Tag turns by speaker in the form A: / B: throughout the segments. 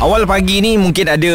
A: Awal pagi ni mungkin ada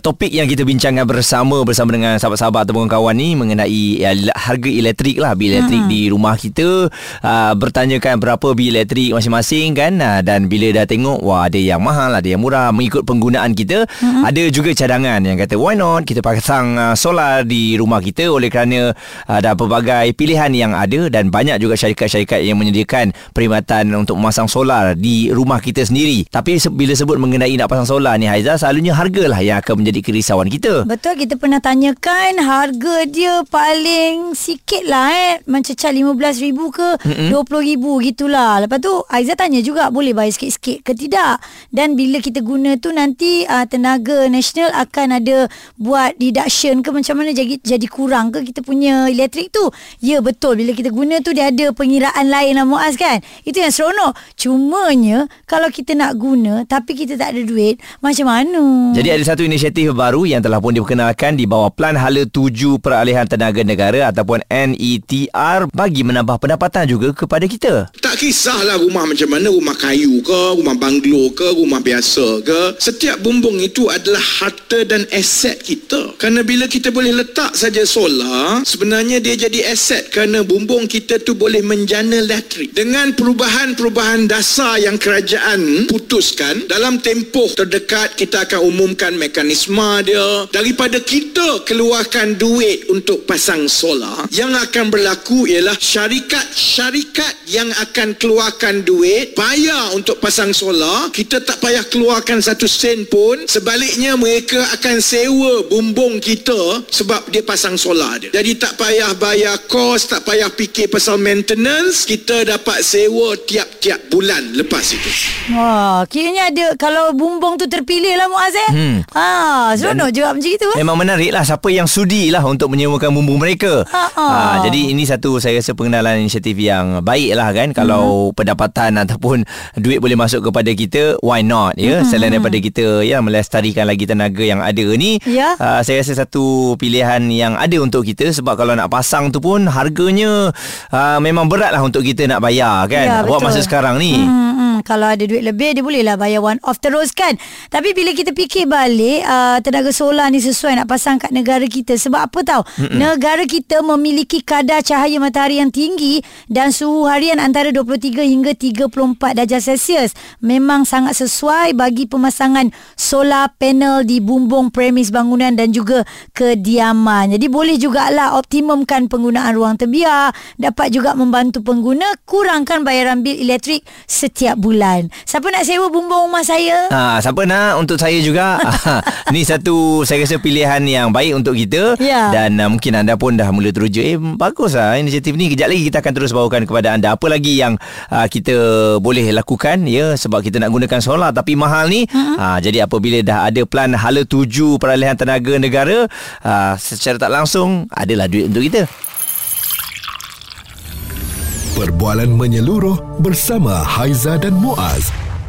A: topik yang kita bincangkan bersama bersama dengan sahabat-sahabat ataupun kawan ni mengenai ya, harga elektrik lah bil elektrik hmm. di rumah kita. Uh, bertanyakan berapa bil elektrik masing-masing kan. Uh, dan bila dah tengok wah ada yang mahal ada yang murah mengikut penggunaan kita. Hmm. ada juga cadangan yang kata why not kita pasang uh, solar di rumah kita? Oleh kerana uh, ada pelbagai pilihan yang ada dan banyak juga syarikat-syarikat yang menyediakan perkhidmatan untuk memasang solar di rumah kita sendiri. Tapi bila sebut mengenai nak pasang solar ni Haiza selalunya hargalah yang akan menjadi kerisauan kita.
B: Betul kita pernah tanyakan harga dia paling sikit lah eh mencecah RM15,000 ke mm-hmm. RM20,000 gitulah. Lepas tu Haiza tanya juga boleh bayar sikit-sikit ke tidak. Dan bila kita guna tu nanti uh, tenaga nasional akan ada buat deduction ke macam mana jadi, jadi kurang ke kita punya elektrik tu. Ya betul bila kita guna tu dia ada pengiraan lain lah Muaz kan. Itu yang seronok. Cumanya kalau kita nak guna tapi kita tak ada duit macam mana?
A: Jadi ada satu inisiatif baru yang telah pun diperkenalkan di bawah Plan Hala Tuju Peralihan Tenaga Negara ataupun NETR bagi menambah pendapatan juga kepada kita.
C: Tak kisahlah rumah macam mana, rumah kayu ke, rumah banglo ke, rumah biasa ke. Setiap bumbung itu adalah harta dan aset kita. Kerana bila kita boleh letak saja solar, sebenarnya dia jadi aset kerana bumbung kita tu boleh menjana elektrik. Dengan perubahan-perubahan dasar yang kerajaan putuskan dalam tempoh ter terdekat kita akan umumkan mekanisme dia. Daripada kita keluarkan duit untuk pasang solar yang akan berlaku ialah syarikat-syarikat yang akan keluarkan duit bayar untuk pasang solar. Kita tak payah keluarkan satu sen pun sebaliknya mereka akan sewa bumbung kita sebab dia pasang solar dia. Jadi tak payah bayar kos tak payah fikir pasal maintenance kita dapat sewa tiap-tiap bulan lepas itu.
B: Wah kiranya ada kalau bumbung tu terpilih lah Muaz eh. Hmm. Ha, seronok juga macam itu. Eh?
A: Memang menarik lah siapa yang sudi lah untuk menyewakan bumbung mereka. Ha, ha. ha, jadi ini satu saya rasa pengenalan inisiatif yang baik lah kan. Kalau hmm. pendapatan ataupun duit boleh masuk kepada kita, why not ya. Hmm. Selain daripada kita ya melestarikan lagi tenaga yang ada ni. Ya. Uh, saya rasa satu pilihan yang ada untuk kita sebab kalau nak pasang tu pun harganya uh, memang berat lah untuk kita nak bayar kan. Ya, Buat masa sekarang ni.
B: Hmm, hmm. Kalau ada duit lebih dia bolehlah bayar one off terus kan. Tapi bila kita fikir balik uh, tenaga solar ni sesuai nak pasang kat negara kita sebab apa tahu? Mm-mm. Negara kita memiliki kadar cahaya matahari yang tinggi dan suhu harian antara 23 hingga 34 darjah Celsius. Memang sangat sesuai bagi pemasangan solar panel di bumbung premis bangunan dan juga kediaman. Jadi boleh jugalah optimumkan penggunaan ruang terbiar, dapat juga membantu pengguna kurangkan bayaran bil elektrik setiap bulan. Siapa nak sewa bumbung rumah saya?
A: Ha, siapa nak? Untuk saya juga. Ni satu saya rasa pilihan yang baik untuk kita. Ya. dan uh, mungkin anda pun dah mula teruja eh baguslah inisiatif ni. Kejap lagi kita akan terus bawakan kepada anda. Apa lagi yang uh, kita boleh lakukan? Ya sebab kita nak gunakan solar tapi mahal ni. Uh-huh. uh, jadi apabila dah ada plan hala tuju peralihan tenaga negara uh, secara tak langsung adalah duit untuk kita.
D: Perbualan menyeluruh bersama Haiza dan Muaz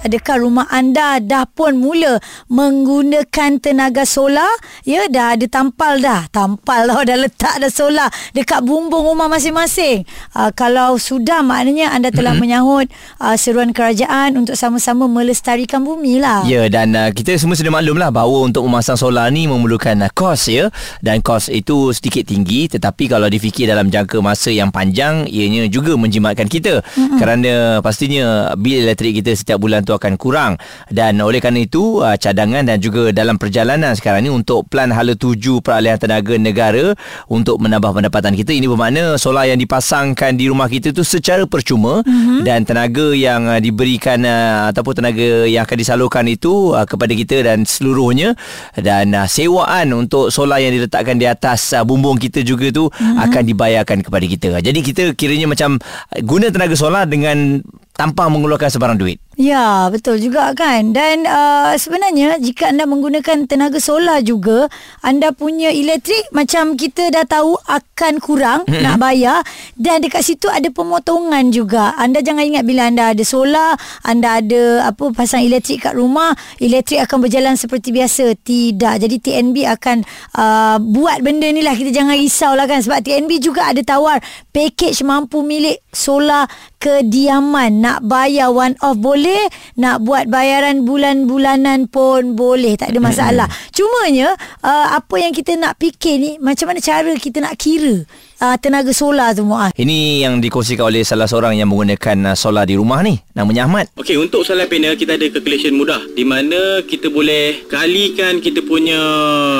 B: Adakah rumah anda dah pun mula menggunakan tenaga solar? Ya, dah ada tampal dah. Tampal lah, dah letak dah solar dekat bumbung rumah masing-masing. Uh, kalau sudah, maknanya anda telah mm-hmm. menyahut uh, seruan kerajaan untuk sama-sama melestarikan bumi lah.
A: Ya, dan uh, kita semua sudah maklum lah bahawa untuk memasang solar ni memerlukan uh, kos ya. Dan kos itu sedikit tinggi tetapi kalau difikir dalam jangka masa yang panjang, ianya juga menjimatkan kita. Mm-hmm. Kerana pastinya bil elektrik kita setiap bulan tu akan kurang dan oleh kerana itu uh, cadangan dan juga dalam perjalanan sekarang ni untuk plan hala tuju peralihan tenaga negara untuk menambah pendapatan kita ini bermakna solar yang dipasangkan di rumah kita tu secara percuma mm-hmm. dan tenaga yang uh, diberikan uh, ataupun tenaga yang akan disalurkan itu kepada kita dan seluruhnya dan sewaan untuk solar yang diletakkan di atas bumbung kita juga tu mm-hmm. akan dibayarkan kepada kita. Jadi kita kiranya macam guna tenaga solar dengan tanpa mengeluarkan sebarang duit.
B: Ya, betul juga kan. Dan uh, sebenarnya jika anda menggunakan tenaga solar juga, anda punya elektrik macam kita dah tahu akan kurang mm-hmm. nak bayar dan dekat situ ada pemotongan juga. Anda jangan ingat bila anda ada solar, anda ada apa pasang elektrik kat rumah, elektrik akan berjalan seperti biasa. Tidak. Jadi TNB akan uh, buat benda ni lah. Kita jangan risau lah kan. Sebab TNB juga ada tawar package mampu milik solar kediaman. Nak bayar one off boleh nak buat bayaran bulan-bulanan pun boleh. Tak ada masalah. Cumanya uh, apa yang kita nak fikir ni macam mana cara kita nak kira uh, tenaga solar tu Muaz.
A: Ini yang dikongsikan oleh salah seorang yang menggunakan uh, solar di rumah ni. Namanya Ahmad.
E: Okey, untuk solar panel kita ada calculation mudah di mana kita boleh kalikan kita punya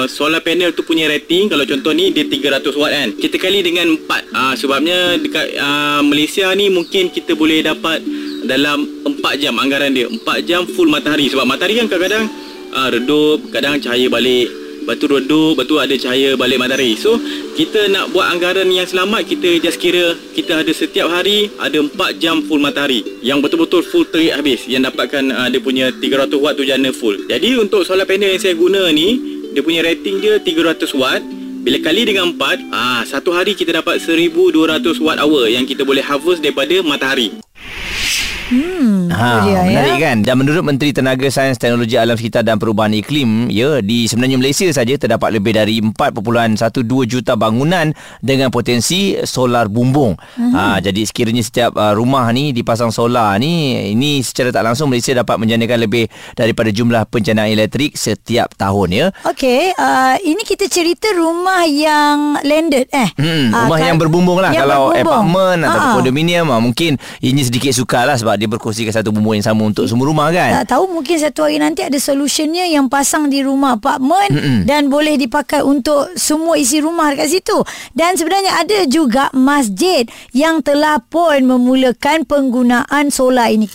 E: solar panel tu punya rating kalau contoh ni dia 300 watt kan. Kita kali dengan 4. Ah uh, sebabnya dekat uh, Malaysia ni mungkin kita boleh dapat dalam 4 jam anggaran dia. 4 jam full matahari sebab matahari kan kadang-kadang uh, redup, kadang cahaya balik Lepas tu redup, lepas tu ada cahaya balik matahari. So, kita nak buat anggaran yang selamat, kita just kira kita ada setiap hari ada 4 jam full matahari. Yang betul-betul full terik habis. Yang dapatkan uh, dia punya 300 watt tu jana full. Jadi, untuk solar panel yang saya guna ni, dia punya rating dia 300 watt. Bila kali dengan 4, ah, satu hari kita dapat 1200 watt hour yang kita boleh harvest daripada matahari.
A: Hmm, ha, dia, menarik ya? kan? Dan menurut Menteri Tenaga Sains Teknologi Alam Sekitar dan Perubahan Iklim, ya, di sebenarnya Malaysia saja terdapat lebih dari 4.12 juta bangunan dengan potensi solar bumbung. Hmm. Ha, jadi sekiranya setiap uh, rumah ni dipasang solar ni, ini secara tak langsung Malaysia dapat menjanakan lebih daripada jumlah penjanaan elektrik setiap tahun ya.
B: Okey, uh, ini kita cerita rumah yang landed eh.
A: Hmm, rumah uh, yang berbumbung lah yang kalau berbumbung. apartment atau kondominium uh, mungkin ini sedikit sukar lah sebab dia berkongsikan satu bumbu yang sama untuk semua rumah kan.
B: Tak tahu mungkin satu hari nanti ada solutionnya yang pasang di rumah apartmen Mm-mm. dan boleh dipakai untuk semua isi rumah dekat situ. Dan sebenarnya ada juga masjid yang telah pun memulakan penggunaan solar ini.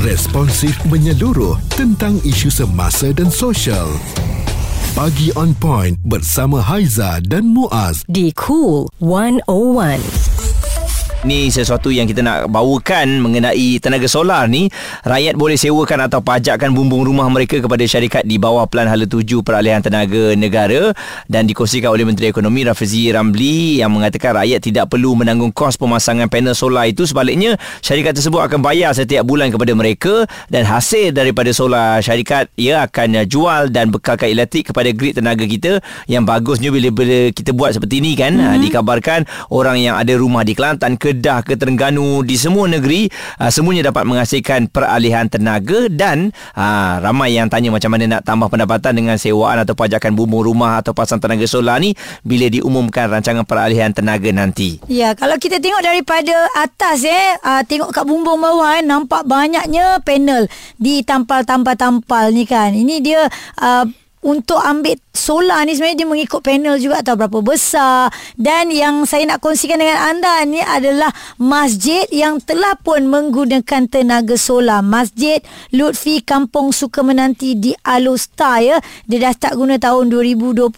D: Responsif menyeluruh tentang isu semasa dan sosial. Pagi on point bersama Haiza dan Muaz
F: di Cool 101.
A: Ni sesuatu yang kita nak bawakan mengenai tenaga solar ni. Rakyat boleh sewakan atau pajakkan bumbung rumah mereka kepada syarikat di bawah Pelan Hala 7 Peralihan Tenaga Negara dan dikongsikan oleh Menteri Ekonomi Rafizi Ramli yang mengatakan rakyat tidak perlu menanggung kos pemasangan panel solar itu. Sebaliknya, syarikat tersebut akan bayar setiap bulan kepada mereka dan hasil daripada solar syarikat ia akan jual dan bekalkan elektrik kepada grid tenaga kita yang bagusnya bila-bila kita buat seperti ini kan. Mm-hmm. Dikabarkan orang yang ada rumah di Kelantan ke Kedah ke Terengganu di semua negeri uh, semuanya dapat menghasilkan peralihan tenaga dan uh, ramai yang tanya macam mana nak tambah pendapatan dengan sewaan atau pajakan bumbung rumah atau pasang tenaga solar ni bila diumumkan rancangan peralihan tenaga nanti.
B: Ya, kalau kita tengok daripada atas eh uh, tengok kat bumbung bawah eh nampak banyaknya panel di tampal-tampal-tampal ni kan. Ini dia uh, untuk ambil solar ni sebenarnya dia mengikut panel juga atau berapa besar. Dan yang saya nak kongsikan dengan anda ni adalah masjid yang telah pun menggunakan tenaga solar. Masjid Lutfi Kampung Suka Menanti di Alustar ya. Dia dah start guna tahun 2022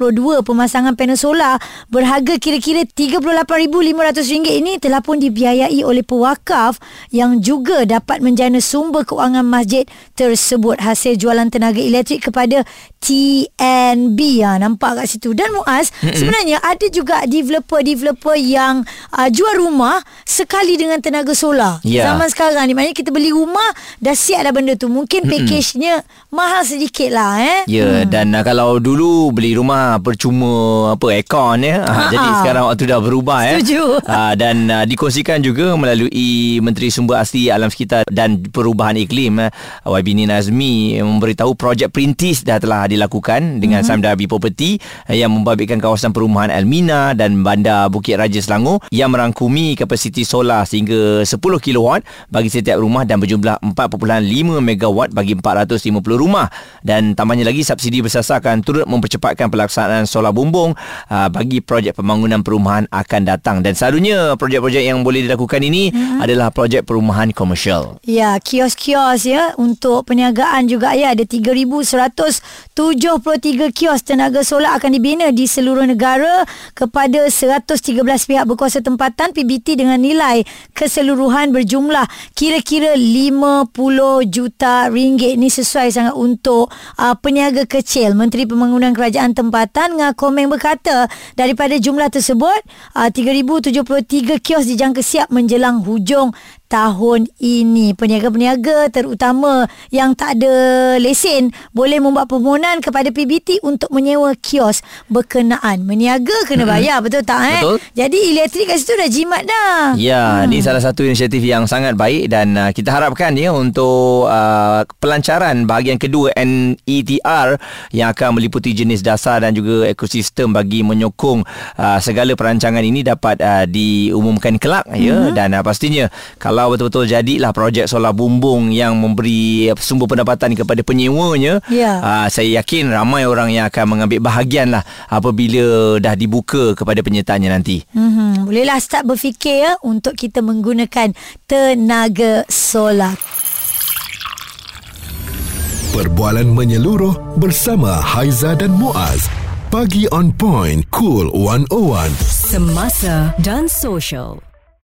B: pemasangan panel solar berharga kira-kira RM38,500 ini telah pun dibiayai oleh pewakaf yang juga dapat menjana sumber keuangan masjid tersebut. Hasil jualan tenaga elektrik kepada TNB ya nampak kat situ dan Muaz mm-hmm. sebenarnya ada juga developer-developer yang uh, jual rumah sekali dengan tenaga solar yeah. zaman sekarang ni maknanya kita beli rumah dah siap dah benda tu mungkin mm-hmm. package-nya mahal sedikit lah eh
A: ya yeah, hmm. dan uh, kalau dulu beli rumah percuma apa aircon ya uh, jadi sekarang waktu dah berubah
B: ya setuju
A: uh, dan uh, dikongsikan juga melalui Menteri Sumber Asli Alam Sekitar dan Perubahan Iklim uh, YB Nina Azmi memberitahu projek perintis dah telah dilakukan dengan mm-hmm. Samdabi Property eh, yang membabitkan kawasan perumahan Almina dan Bandar Bukit Raja Selangor yang merangkumi kapasiti solar sehingga 10 kW bagi setiap rumah dan berjumlah 4.5 MW bagi 450 rumah dan tambahnya lagi subsidi bersasar akan turut mempercepatkan pelaksanaan solar bumbung uh, bagi projek pembangunan perumahan akan datang dan selalunya projek-projek yang boleh dilakukan ini mm-hmm. adalah projek perumahan komersial.
B: Ya, kios-kios ya untuk perniagaan juga ya ada 3100 73 kios kios tenaga solar akan dibina di seluruh negara kepada 113 pihak berkuasa tempatan PBT dengan nilai keseluruhan berjumlah kira-kira 50 juta ringgit. Ini sesuai sangat untuk uh, peniaga kecil. Menteri Pembangunan Kerajaan Tempatan Ngah Komeng berkata daripada jumlah tersebut uh, 3073 kios dijangka siap menjelang hujung tahun ini. Peniaga-peniaga terutama yang tak ada lesen boleh membuat permohonan kepada PBT untuk menyewa kios berkenaan. Meniaga kena bayar, betul tak eh?
A: Betul.
B: Jadi elektrik kat situ dah jimat dah.
A: Ya, hmm. ini salah satu inisiatif yang sangat baik dan uh, kita harapkan ya untuk uh, pelancaran bahagian kedua NETR yang akan meliputi jenis dasar dan juga ekosistem bagi menyokong uh, segala perancangan ini dapat uh, diumumkan kelak ya
B: Mhm.
A: dan uh, pastinya kalau betul-betul jadilah projek solar bumbung yang memberi sumber pendapatan kepada penyewanya
B: Ya.
A: uh, saya yakin ramai orang yang akan mengambil bahagian lah apabila dah dibuka kepada penyertaannya nanti.
B: Hmm, bolehlah start berfikir ya untuk kita menggunakan tenaga solar.
D: Perbualan menyeluruh bersama Haiza dan Muaz. Pagi on point, cool 101.
F: Semasa dan social.